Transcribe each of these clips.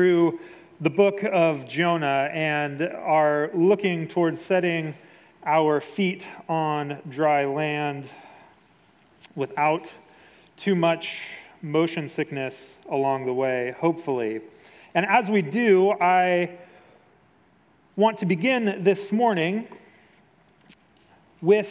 through the book of Jonah and are looking towards setting our feet on dry land without too much motion sickness along the way, hopefully. And as we do, I want to begin this morning with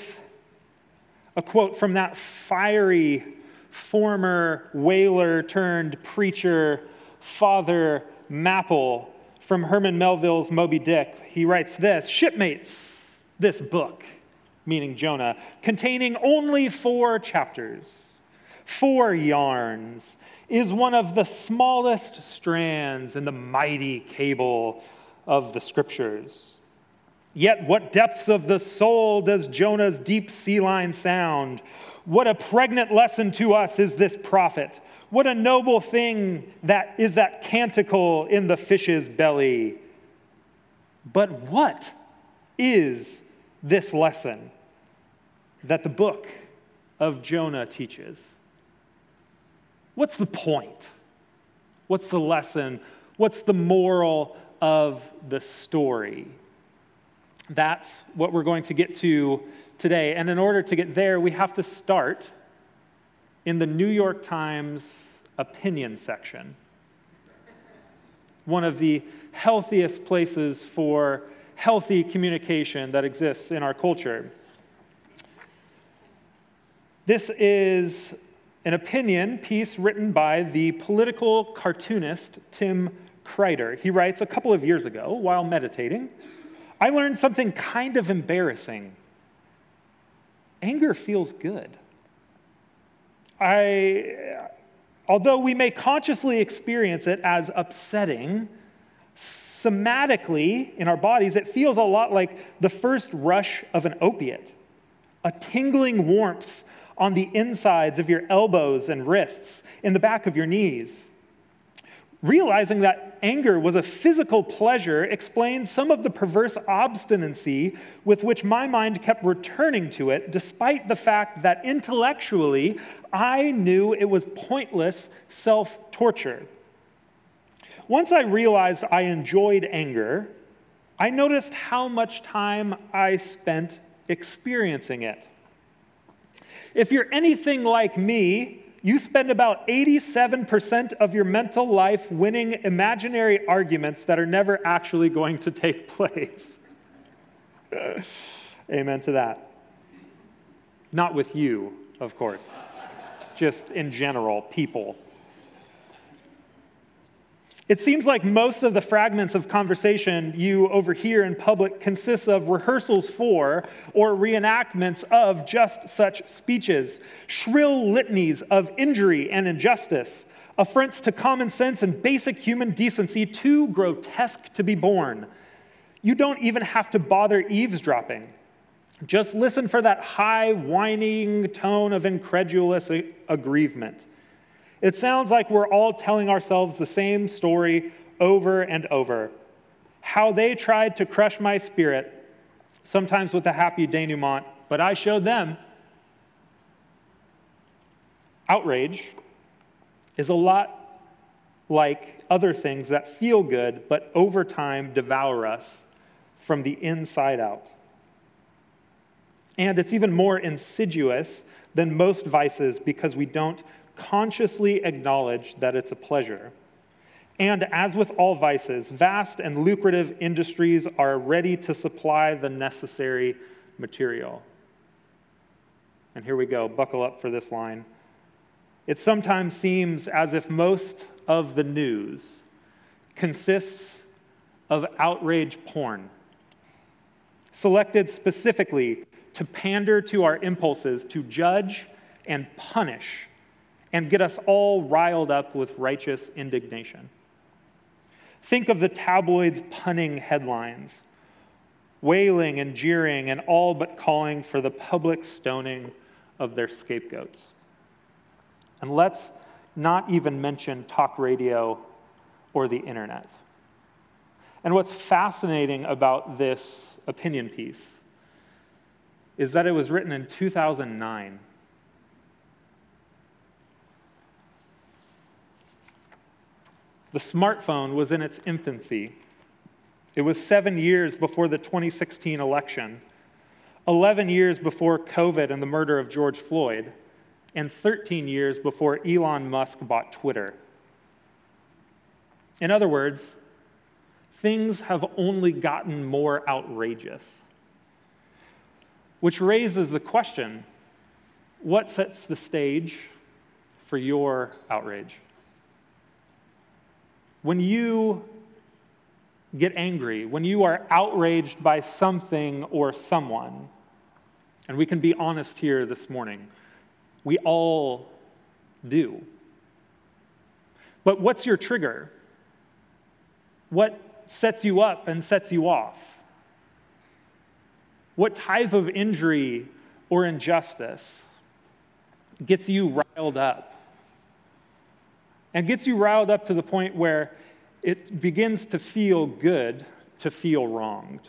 a quote from that fiery former whaler turned preacher, Father Mapple, from Herman Melville's Moby Dick. He writes this Shipmates, this book, meaning Jonah, containing only four chapters, four yarns, is one of the smallest strands in the mighty cable of the scriptures. Yet, what depths of the soul does Jonah's deep sea line sound? What a pregnant lesson to us is this prophet. What a noble thing that is that canticle in the fish's belly. But what is this lesson that the book of Jonah teaches? What's the point? What's the lesson? What's the moral of the story? That's what we're going to get to today. And in order to get there, we have to start in the New York Times opinion section. One of the healthiest places for healthy communication that exists in our culture. This is an opinion piece written by the political cartoonist Tim Kreider. He writes a couple of years ago while meditating I learned something kind of embarrassing. Anger feels good. I, although we may consciously experience it as upsetting, somatically in our bodies, it feels a lot like the first rush of an opiate, a tingling warmth on the insides of your elbows and wrists, in the back of your knees. Realizing that anger was a physical pleasure explains some of the perverse obstinacy with which my mind kept returning to it, despite the fact that intellectually I knew it was pointless self torture. Once I realized I enjoyed anger, I noticed how much time I spent experiencing it. If you're anything like me, you spend about 87% of your mental life winning imaginary arguments that are never actually going to take place. Amen to that. Not with you, of course, just in general, people. It seems like most of the fragments of conversation you overhear in public consists of rehearsals for or reenactments of just such speeches, shrill litanies of injury and injustice, affronts to common sense and basic human decency too grotesque to be borne. You don't even have to bother eavesdropping. Just listen for that high, whining tone of incredulous aggrievement. It sounds like we're all telling ourselves the same story over and over. How they tried to crush my spirit, sometimes with a happy denouement, but I showed them. Outrage is a lot like other things that feel good, but over time devour us from the inside out. And it's even more insidious than most vices because we don't consciously acknowledge that it's a pleasure. And as with all vices, vast and lucrative industries are ready to supply the necessary material. And here we go, buckle up for this line. It sometimes seems as if most of the news consists of outrage porn, selected specifically to pander to our impulses to judge and punish and get us all riled up with righteous indignation. Think of the tabloids' punning headlines, wailing and jeering, and all but calling for the public stoning of their scapegoats. And let's not even mention talk radio or the internet. And what's fascinating about this opinion piece is that it was written in 2009. The smartphone was in its infancy. It was seven years before the 2016 election, 11 years before COVID and the murder of George Floyd, and 13 years before Elon Musk bought Twitter. In other words, things have only gotten more outrageous. Which raises the question what sets the stage for your outrage? When you get angry, when you are outraged by something or someone, and we can be honest here this morning, we all do. But what's your trigger? What sets you up and sets you off? What type of injury or injustice gets you riled up? And gets you riled up to the point where it begins to feel good to feel wronged.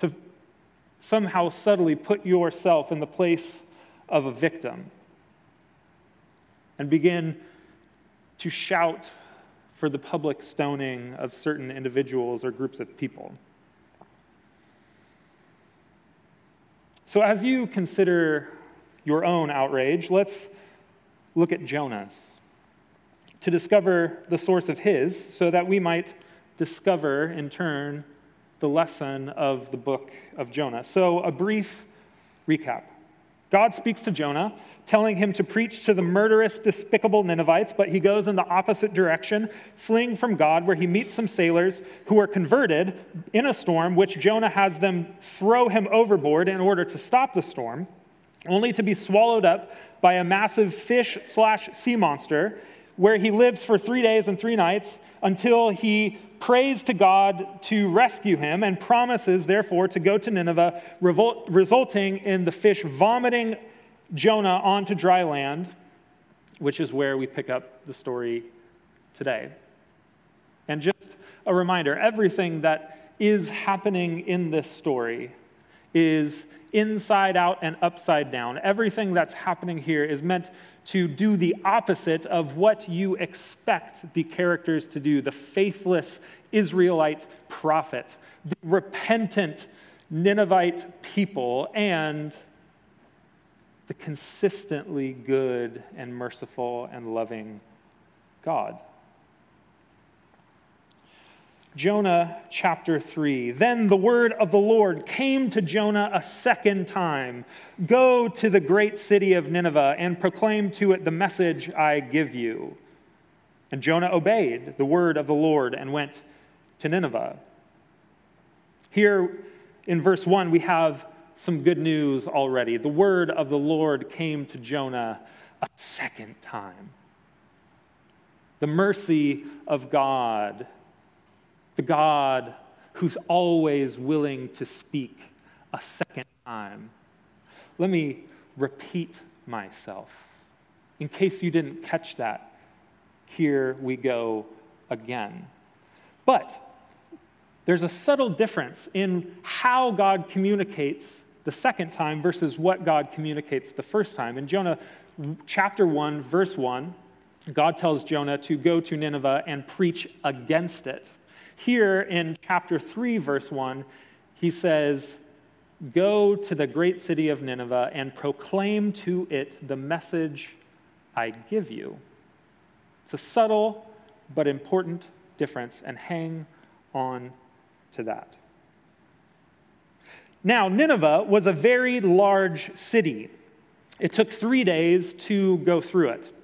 To somehow subtly put yourself in the place of a victim and begin to shout for the public stoning of certain individuals or groups of people. So, as you consider your own outrage, let's look at Jonah's to discover the source of his so that we might discover in turn the lesson of the book of Jonah. So, a brief recap God speaks to Jonah telling him to preach to the murderous, despicable Ninevites, but he goes in the opposite direction, fleeing from God, where he meets some sailors who are converted in a storm, which Jonah has them throw him overboard in order to stop the storm, only to be swallowed up by a massive fish slash sea monster, where he lives for three days and three nights until he prays to God to rescue him and promises, therefore, to go to Nineveh, resulting in the fish vomiting Jonah onto dry land, which is where we pick up the story today. And just a reminder everything that is happening in this story is inside out and upside down. Everything that's happening here is meant to do the opposite of what you expect the characters to do the faithless Israelite prophet, the repentant Ninevite people, and the consistently good and merciful and loving God. Jonah chapter 3. Then the word of the Lord came to Jonah a second time Go to the great city of Nineveh and proclaim to it the message I give you. And Jonah obeyed the word of the Lord and went to Nineveh. Here in verse 1, we have some good news already. The word of the Lord came to Jonah a second time. The mercy of God, the God who's always willing to speak a second time. Let me repeat myself. In case you didn't catch that, here we go again. But there's a subtle difference in how God communicates the second time versus what God communicates the first time. In Jonah chapter 1, verse 1, God tells Jonah to go to Nineveh and preach against it. Here in chapter 3, verse 1, he says, Go to the great city of Nineveh and proclaim to it the message I give you. It's a subtle but important difference, and hang on to that. Now, Nineveh was a very large city. It took three days to go through it.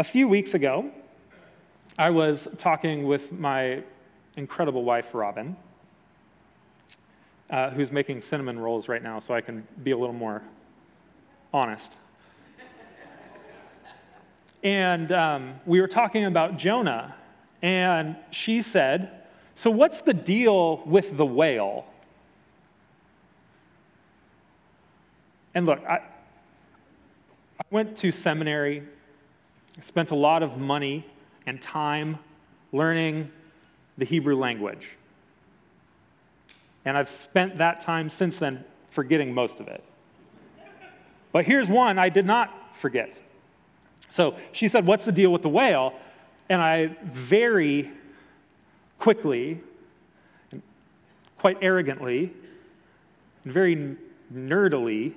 A few weeks ago, I was talking with my incredible wife, Robin, uh, who's making cinnamon rolls right now, so I can be a little more honest. and um, we were talking about Jonah, and she said, so, what's the deal with the whale? And look, I, I went to seminary, I spent a lot of money and time learning the Hebrew language. And I've spent that time since then forgetting most of it. But here's one I did not forget So she said, What's the deal with the whale? And I very quickly, quite arrogantly, and very nerdily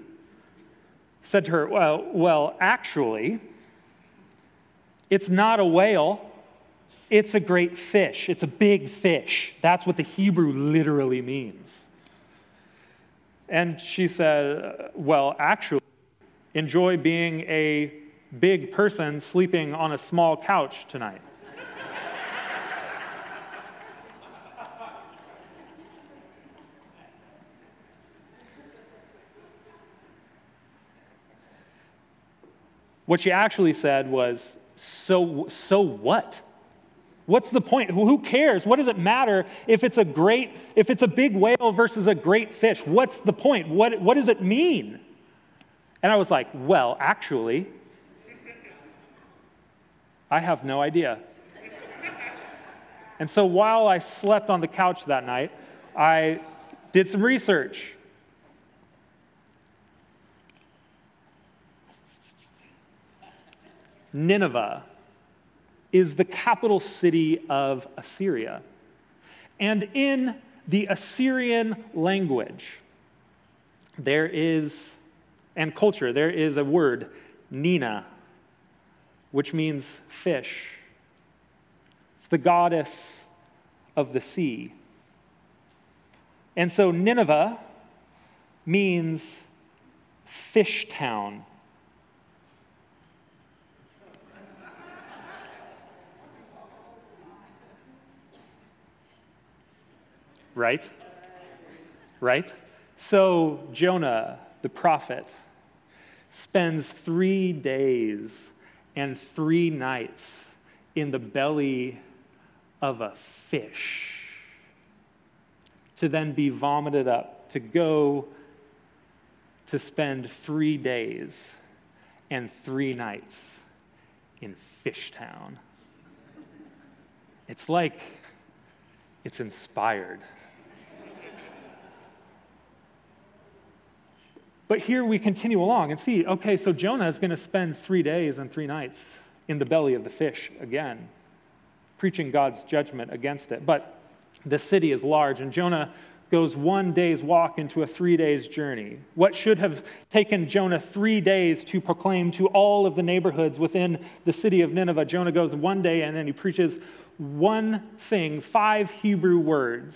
said to her, Well, well, actually, it's not a whale. It's a great fish. It's a big fish. That's what the Hebrew literally means. And she said, Well, actually, enjoy being a big person sleeping on a small couch tonight. what she actually said was, So, so what? What's the point? Who cares? What does it matter if it's a great, if it's a big whale versus a great fish? What's the point? What, what does it mean? And I was like, well, actually, I have no idea. And so while I slept on the couch that night, I did some research. Nineveh is the capital city of Assyria. And in the Assyrian language, there is, and culture, there is a word, Nina, which means fish. It's the goddess of the sea. And so Nineveh means fish town right? Right? So Jonah, the prophet, spends three days and three nights in the belly of a fish to then be vomited up, to go to spend three days and three nights in Fishtown. It's like it's inspired. But here we continue along and see okay, so Jonah is going to spend three days and three nights in the belly of the fish again, preaching God's judgment against it. But the city is large, and Jonah goes one day's walk into a three days journey. What should have taken Jonah three days to proclaim to all of the neighborhoods within the city of Nineveh, Jonah goes one day and then he preaches one thing, five Hebrew words.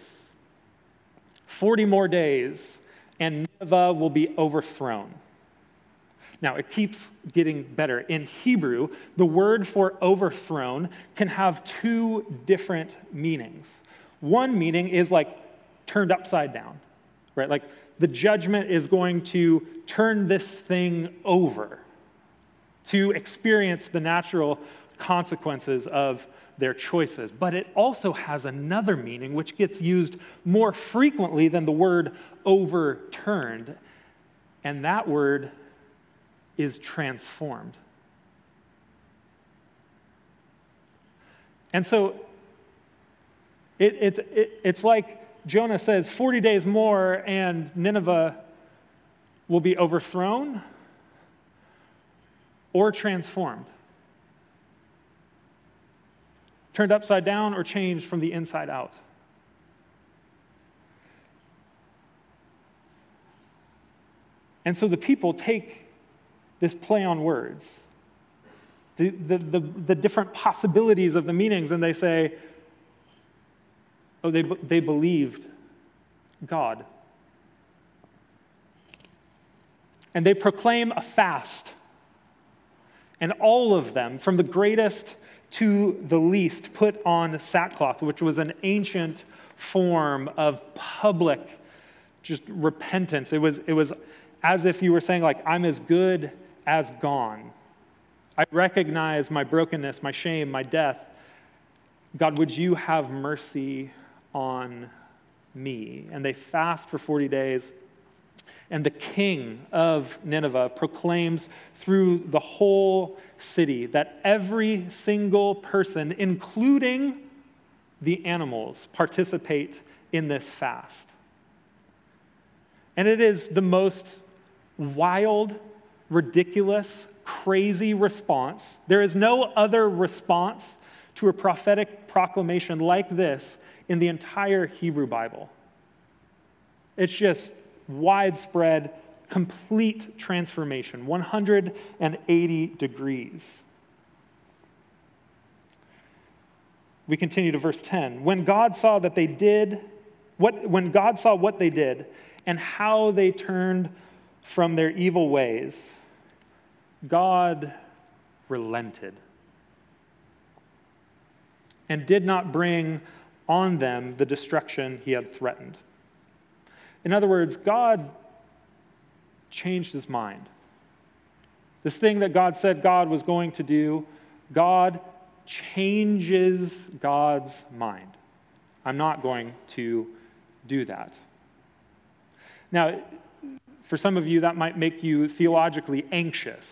40 more days and Nineveh will be overthrown. Now, it keeps getting better. In Hebrew, the word for overthrown can have two different meanings. One meaning is like turned upside down, right? Like the judgment is going to turn this thing over to experience the natural consequences of their choices. But it also has another meaning which gets used more frequently than the word overturned, and that word is transformed. And so it, it, it, it's like Jonah says 40 days more and Nineveh will be overthrown or transformed. Turned upside down or changed from the inside out. And so the people take this play on words, the, the, the, the, different possibilities of the meanings, and they say, oh, they, they believed God. And they proclaim a fast. And all of them, from the greatest to the least put on sackcloth, which was an ancient form of public just repentance. It was, it was as if you were saying, like, I'm as good as gone. I recognize my brokenness, my shame, my death. God, would you have mercy on me? And they fast for 40 days. And the king of Nineveh proclaims through the whole city that every single person, including the animals, participate in this fast. And it is the most wild, ridiculous, crazy response. There is no other response to a prophetic proclamation like this in the entire Hebrew Bible. It's just widespread, complete transformation, 180 degrees. We continue to verse 10. When God saw that they did, what, when God saw what they did and how they turned from their evil ways, God relented and did not bring on them the destruction he had threatened. In other words, God changed his mind. This thing that God said God was going to do, God changes God's mind. I'm not going to do that. Now, for some of you, that might make you theologically anxious.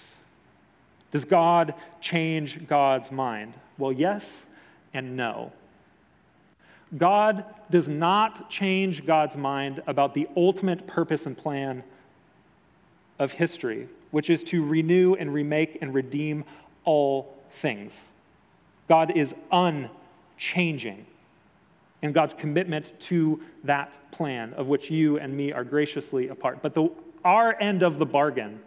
Does God change God's mind? Well, yes and no. God does not change God's mind about the ultimate purpose and plan of history, which is to renew and remake and redeem all things. God is unchanging in God's commitment to that plan, of which you and me are graciously a part. But the, our end of the bargain,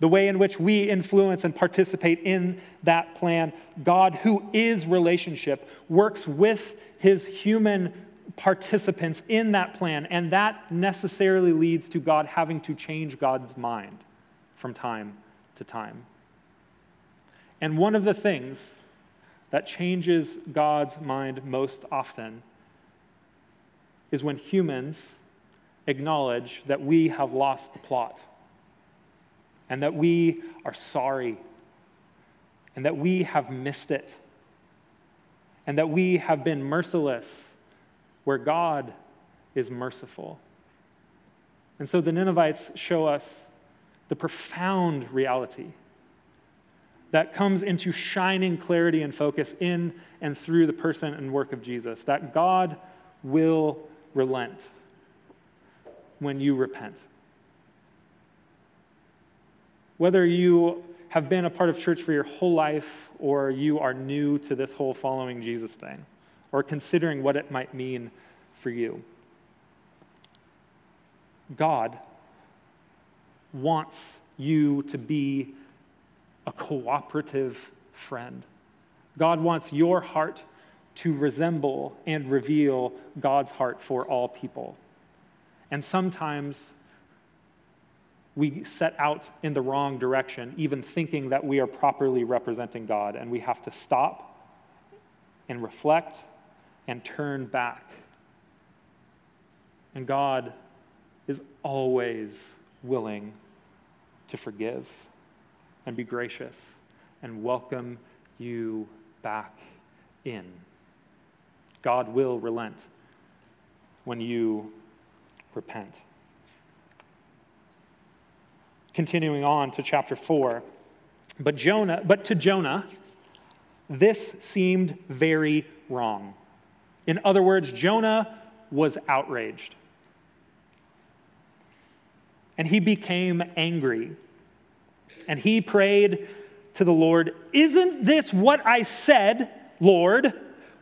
the way in which we influence and participate in that plan, God, who is relationship, works with his human participants in that plan, and that necessarily leads to God having to change God's mind from time to time. And one of the things that changes God's mind most often is when humans acknowledge that we have lost the plot and that we are sorry and that we have missed it and that we have been merciless where God is merciful. And so the Ninevites show us the profound reality that comes into shining clarity and focus in and through the person and work of Jesus, that God will relent when you repent. Whether you have been a part of church for your whole life or you are new to this whole following Jesus thing or considering what it might mean for you, God wants you to be a cooperative friend. God wants your heart to resemble and reveal God's heart for all people. And sometimes we set out in the wrong direction, even thinking that we are properly representing God, and we have to stop and reflect and turn back. And God is always willing to forgive and be gracious and welcome you back in. God will relent when you repent. Continuing on to chapter 4. But Jonah, but to Jonah, this seemed very wrong. In other words, Jonah was outraged. And he became angry. And he prayed to the Lord, Isn't this what I said, Lord,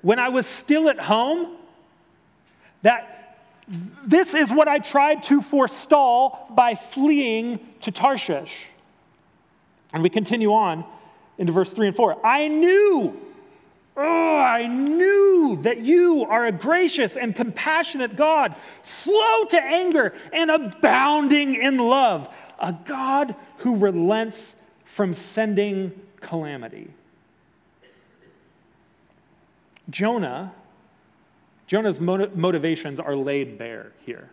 when I was still at home? That this is what I tried to forestall by fleeing to Tarshish. And we continue on into verse 3 and 4. I knew, oh, I knew that you are a gracious and compassionate God, slow to anger and abounding in love, a God who relents from sending calamity. Jonah, Jonah's motivations are laid bare here.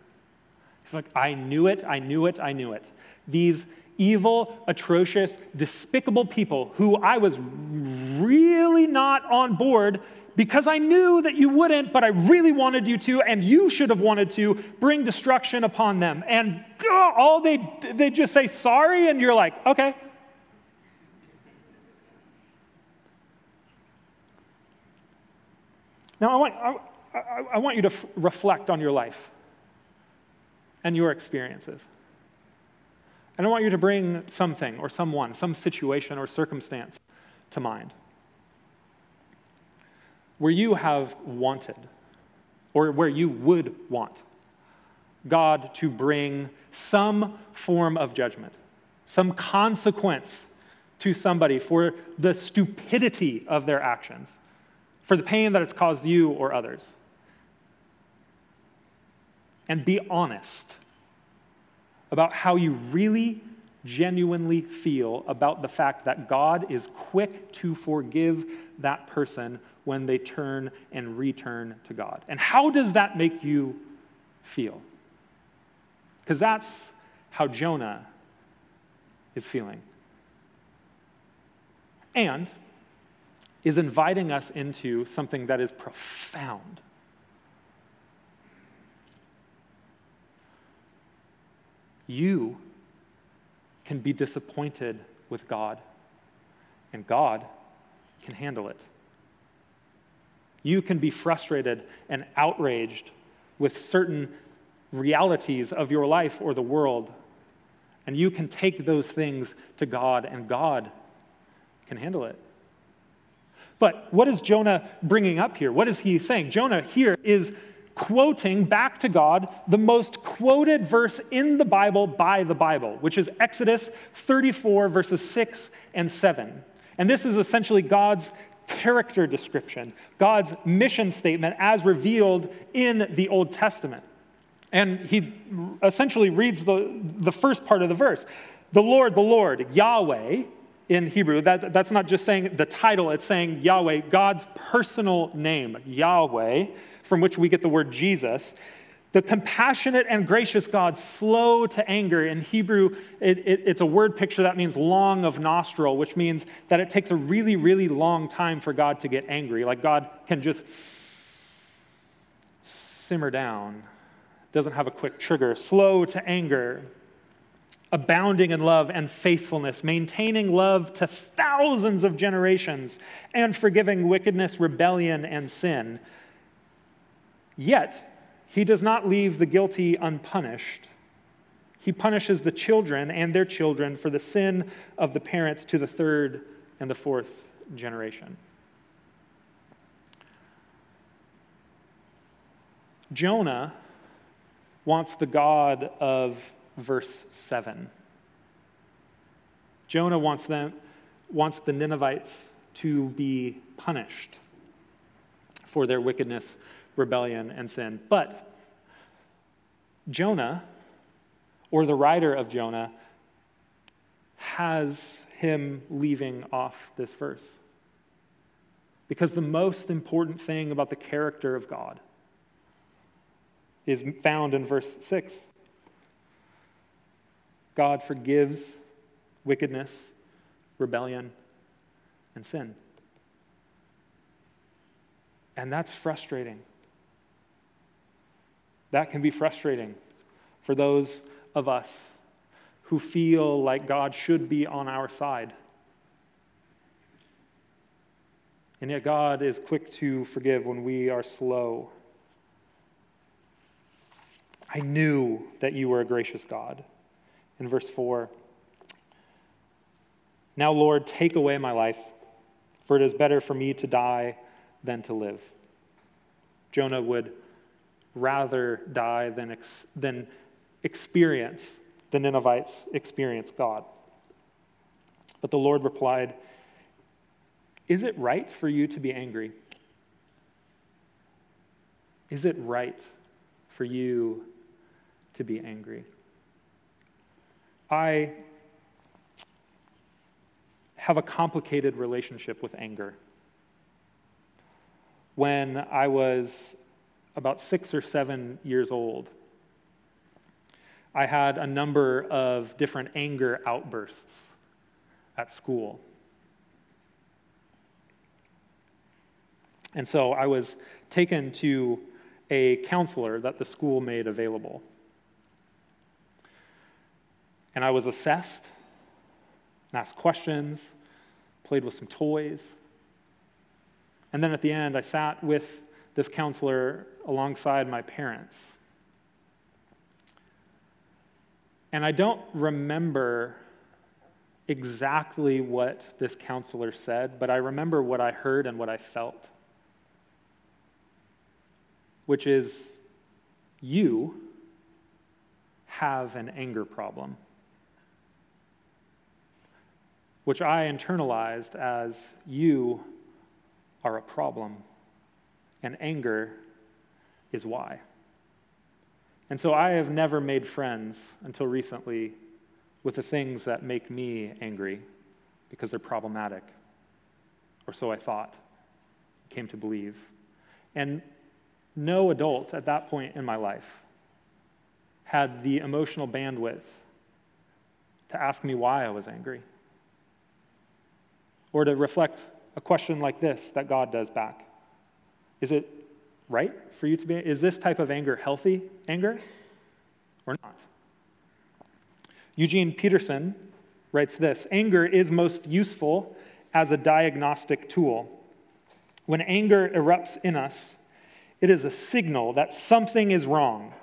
He's like, I knew it, I knew it, I knew it. These evil, atrocious, despicable people who I was really not on board because I knew that you wouldn't, but I really wanted you to, and you should have wanted to bring destruction upon them. And all they they just say sorry, and you're like, okay. Now I want I, I, want you to f- reflect on your life and your experiences. And I want you to bring something or someone, some situation or circumstance to mind where you have wanted or where you would want God to bring some form of judgment, some consequence to somebody for the stupidity of their actions, for the pain that it's caused you or others. And be honest about how you really genuinely feel about the fact that God is quick to forgive that person when they turn and return to God. And how does that make you feel? Because that's how Jonah is feeling. And is inviting us into something that is profound. You can be disappointed with God, and God can handle it. You can be frustrated and outraged with certain realities of your life or the world, and you can take those things to God, and God can handle it. But what is Jonah bringing up here? What is he saying? Jonah here is quoting back to God the most quoted verse in the Bible by the Bible, which is Exodus 34, verses 6 and 7. And this is essentially God's character description, God's mission statement as revealed in the Old Testament. And he essentially reads the, the first part of the verse The Lord, the Lord, Yahweh, in Hebrew, that, that's not just saying the title, it's saying Yahweh, God's personal name, Yahweh from which we get the word Jesus. The compassionate and gracious God, slow to anger. In Hebrew, it, it, it's a word picture that means long of nostril, which means that it takes a really, really long time for God to get angry. Like God can just simmer down, doesn't have a quick trigger. Slow to anger, abounding in love and faithfulness, maintaining love to thousands of generations, and forgiving wickedness, rebellion, and sin. Yet, he does not leave the guilty unpunished. He punishes the children and their children for the sin of the parents to the third and the fourth generation. Jonah wants the God of verse 7. Jonah wants them wants the Ninevites to be punished for their wickedness rebellion, and sin. But Jonah, or the writer of Jonah, has him leaving off this verse. Because the most important thing about the character of God is found in verse 6. God forgives wickedness, rebellion, and sin. And that's frustrating. That can be frustrating for those of us who feel like God should be on our side. And yet, God is quick to forgive when we are slow. I knew that you were a gracious God. In verse 4, now, Lord, take away my life, for it is better for me to die than to live. Jonah would rather die than, ex- than experience the Ninevites experience God. But the Lord replied, Is it right for you to be angry? Is it right for you to be angry? I have a complicated relationship with anger. When I was about six or seven years old, I had a number of different anger outbursts at school. And so I was taken to a counselor that the school made available. And I was assessed and asked questions, played with some toys. And then at the end, I sat with this counselor alongside my parents. And I don't remember exactly what this counselor said, but I remember what I heard and what I felt, which is you have an anger problem, which I internalized as you are a problem, and anger is why. And so I have never made friends until recently with the things that make me angry because they're problematic. Or so I thought, came to believe. And no adult at that point in my life had the emotional bandwidth to ask me why I was angry. Or to reflect a question like this that God does back Is it right for you to be? Is this type of anger healthy anger or not? Eugene Peterson writes this Anger is most useful as a diagnostic tool. When anger erupts in us, it is a signal that something is wrong.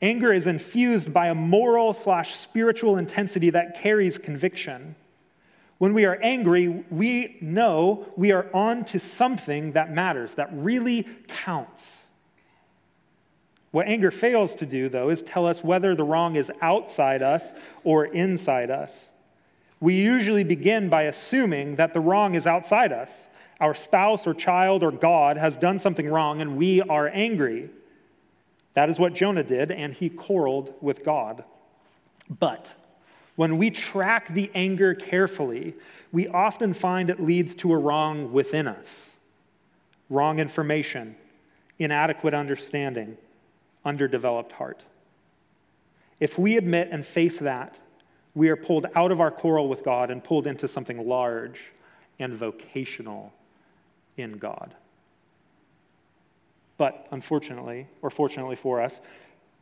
Anger is infused by a moral slash spiritual intensity that carries conviction. When we are angry, we know we are on to something that matters, that really counts. What anger fails to do, though, is tell us whether the wrong is outside us or inside us. We usually begin by assuming that the wrong is outside us. Our spouse or child or God has done something wrong and we are angry. That is what Jonah did, and he quarreled with God. But when we track the anger carefully, we often find it leads to a wrong within us wrong information, inadequate understanding underdeveloped heart. If we admit and face that, we are pulled out of our quarrel with God and pulled into something large and vocational in God. But unfortunately, or fortunately for us,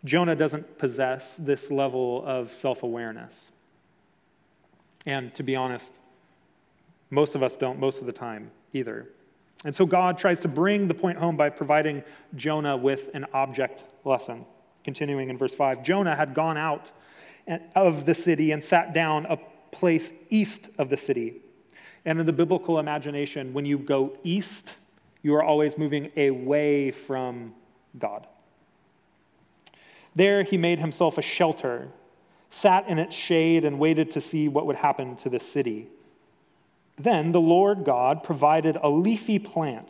Jonah doesn't possess this level of self awareness. And to be honest, most of us don't most of the time either. And so God tries to bring the point home by providing Jonah with an object lesson. Continuing in verse 5 Jonah had gone out of the city and sat down a place east of the city. And in the biblical imagination, when you go east, you are always moving away from God. There he made himself a shelter, sat in its shade, and waited to see what would happen to the city. Then the Lord God provided a leafy plant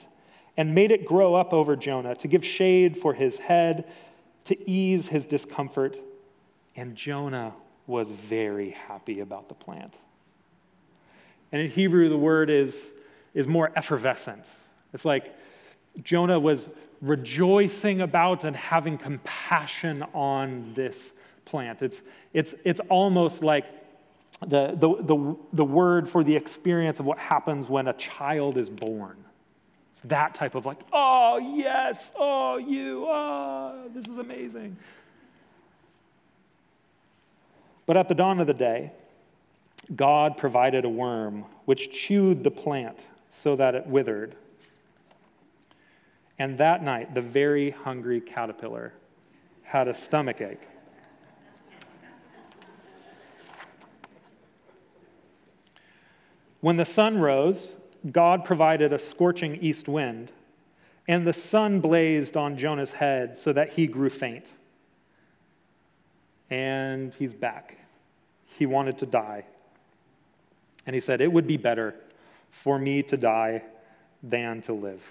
and made it grow up over Jonah to give shade for his head, to ease his discomfort. And Jonah was very happy about the plant. And in Hebrew, the word is, is more effervescent. It's like Jonah was rejoicing about and having compassion on this plant. It's, it's, it's almost like the, the, the, the word for the experience of what happens when a child is born. That type of like, oh, yes, oh, you, oh, this is amazing. But at the dawn of the day, God provided a worm which chewed the plant so that it withered. And that night, the very hungry caterpillar had a stomach ache. When the sun rose, God provided a scorching east wind, and the sun blazed on Jonah's head so that he grew faint. And he's back. He wanted to die. And he said, It would be better for me to die than to live.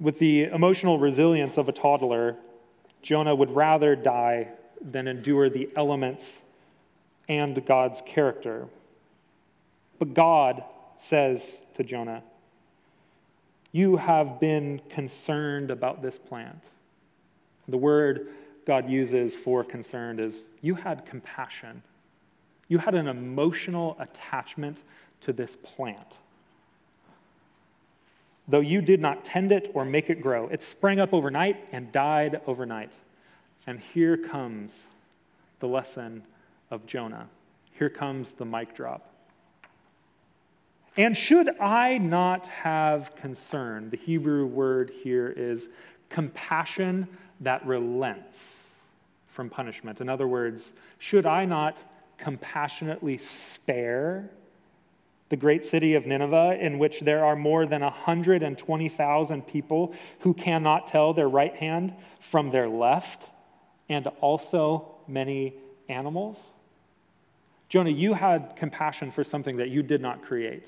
With the emotional resilience of a toddler, Jonah would rather die than endure the elements and God's character. But God says to Jonah, You have been concerned about this plant. The word God uses for concerned is you had compassion. You had an emotional attachment to this plant. Though you did not tend it or make it grow, it sprang up overnight and died overnight. And here comes the lesson of Jonah. Here comes the mic drop. And should I not have concern? The Hebrew word here is compassion that relents from punishment. In other words, should I not compassionately spare the great city of Nineveh, in which there are more than 120,000 people who cannot tell their right hand from their left, and also many animals? Jonah, you had compassion for something that you did not create.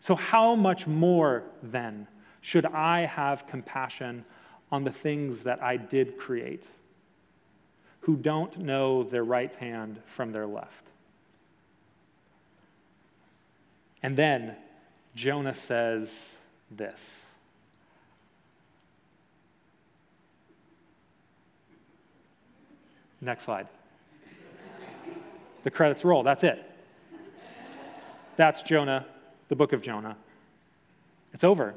So, how much more then should I have compassion on the things that I did create, who don't know their right hand from their left? And then Jonah says this. Next slide. The credits roll. That's it. That's Jonah, the book of Jonah. It's over.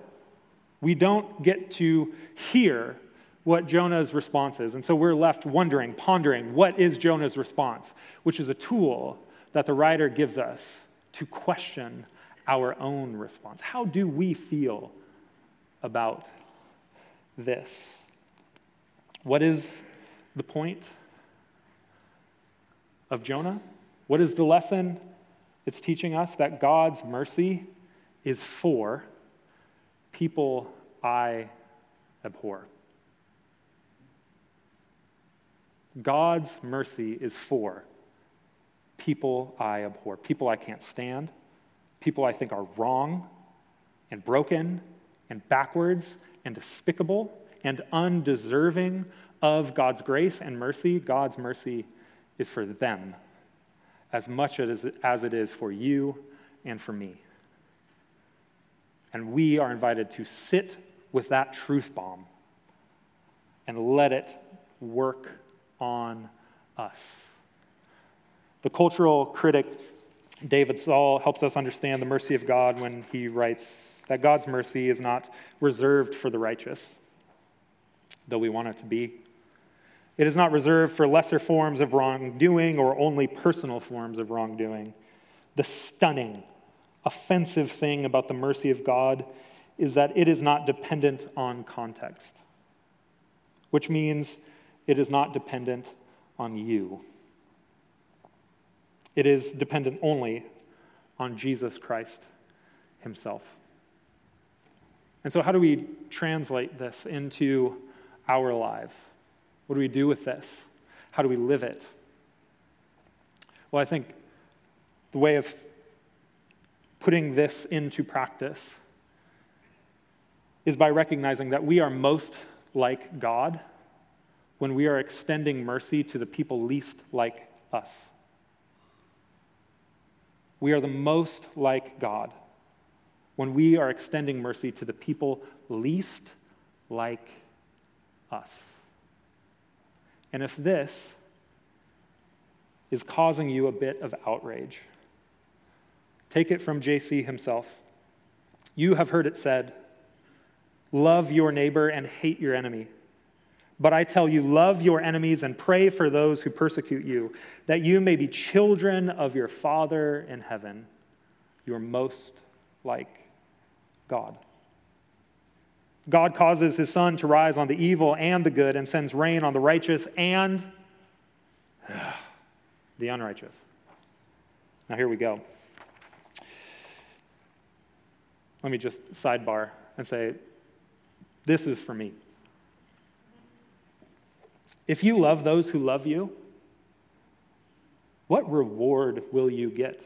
We don't get to hear what Jonah's response is. And so we're left wondering, pondering, what is Jonah's response? Which is a tool that the writer gives us to question our own response. How do we feel about this? What is the point of Jonah? What is the lesson it's teaching us? That God's mercy is for people I abhor. God's mercy is for people I abhor, people I can't stand, people I think are wrong and broken and backwards and despicable and undeserving of God's grace and mercy. God's mercy is for them as much as, as it is for you and for me. And we are invited to sit with that truth bomb and let it work on us. The cultural critic David Zahl helps us understand the mercy of God when he writes that God's mercy is not reserved for the righteous, though we want it to be. It is not reserved for lesser forms of wrongdoing or only personal forms of wrongdoing. The stunning, offensive thing about the mercy of God is that it is not dependent on context, which means it is not dependent on you. It is dependent only on Jesus Christ himself. And so, how do we translate this into our lives? What do we do with this? How do we live it? Well, I think the way of putting this into practice is by recognizing that we are most like God when we are extending mercy to the people least like us. We are the most like God when we are extending mercy to the people least like us. And if this is causing you a bit of outrage, take it from JC himself. You have heard it said, Love your neighbor and hate your enemy. But I tell you, love your enemies and pray for those who persecute you, that you may be children of your Father in heaven. You are most like God. God causes his sun to rise on the evil and the good and sends rain on the righteous and the unrighteous. Now, here we go. Let me just sidebar and say, this is for me. If you love those who love you, what reward will you get?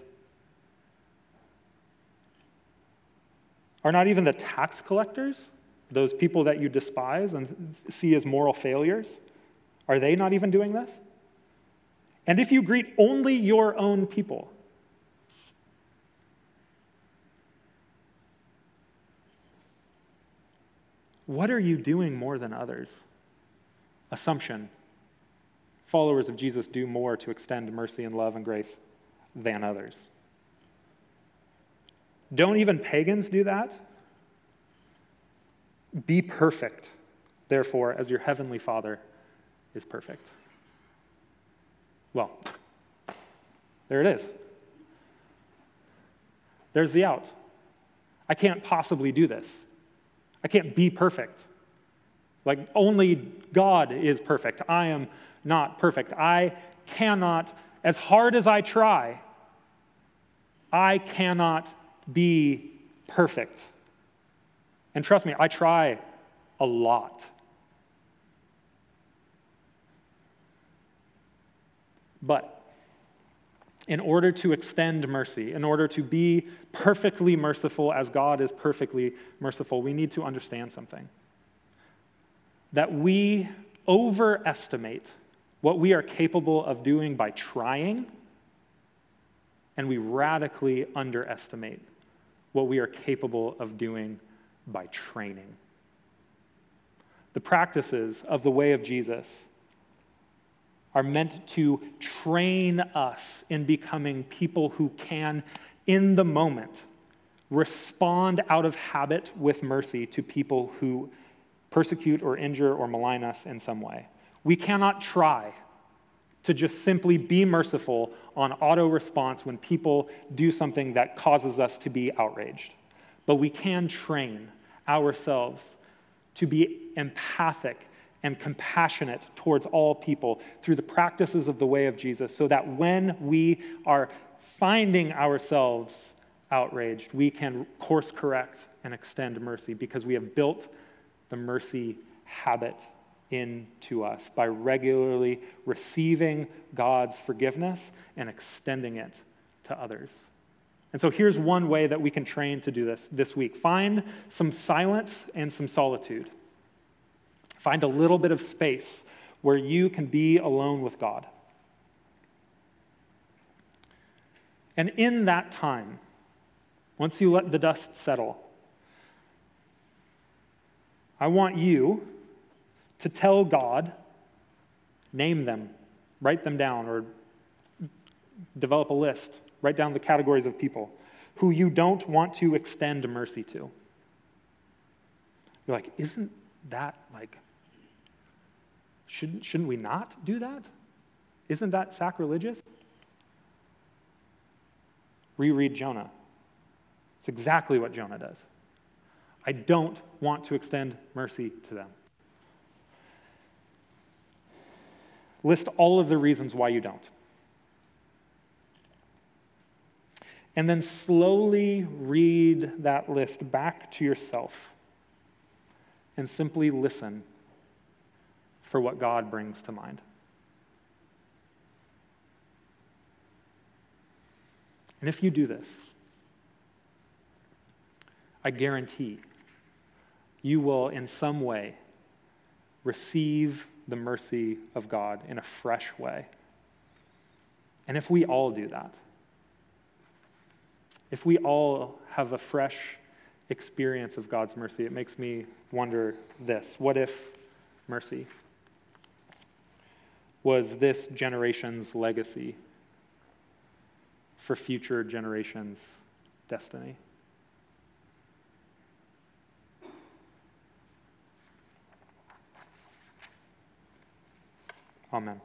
Are not even the tax collectors? Those people that you despise and see as moral failures, are they not even doing this? And if you greet only your own people, what are you doing more than others? Assumption. Followers of Jesus do more to extend mercy and love and grace than others. Don't even pagans do that? Be perfect, therefore, as your heavenly Father is perfect. Well, there it is. There's the out. I can't possibly do this. I can't be perfect. Like, only God is perfect. I am not perfect. I cannot, as hard as I try, I cannot be perfect. And trust me, I try a lot. But in order to extend mercy, in order to be perfectly merciful as God is perfectly merciful, we need to understand something. That we overestimate what we are capable of doing by trying, and we radically underestimate what we are capable of doing by training. The practices of the way of Jesus are meant to train us in becoming people who can, in the moment, respond out of habit with mercy to people who persecute or injure or malign us in some way. We cannot try to just simply be merciful on auto response when people do something that causes us to be outraged. But we can train ourselves to be empathic and compassionate towards all people through the practices of the way of Jesus, so that when we are finding ourselves outraged, we can course correct and extend mercy because we have built the mercy habit into us by regularly receiving God's forgiveness and extending it to others. And so here's one way that we can train to do this this week find some silence and some solitude. Find a little bit of space where you can be alone with God. And in that time, once you let the dust settle, I want you to tell God, name them, write them down, or develop a list, write down the categories of people who you don't want to extend mercy to. You're like, isn't that like Shouldn't, shouldn't we not do that? Isn't that sacrilegious? Reread Jonah. It's exactly what Jonah does. I don't want to extend mercy to them. List all of the reasons why you don't. And then slowly read that list back to yourself and simply listen for what God brings to mind. And if you do this, I guarantee you will, in some way, receive the mercy of God in a fresh way. And if we all do that, if we all have a fresh experience of God's mercy, it makes me wonder this what if mercy was this generation's legacy for future generations' destiny. Amen.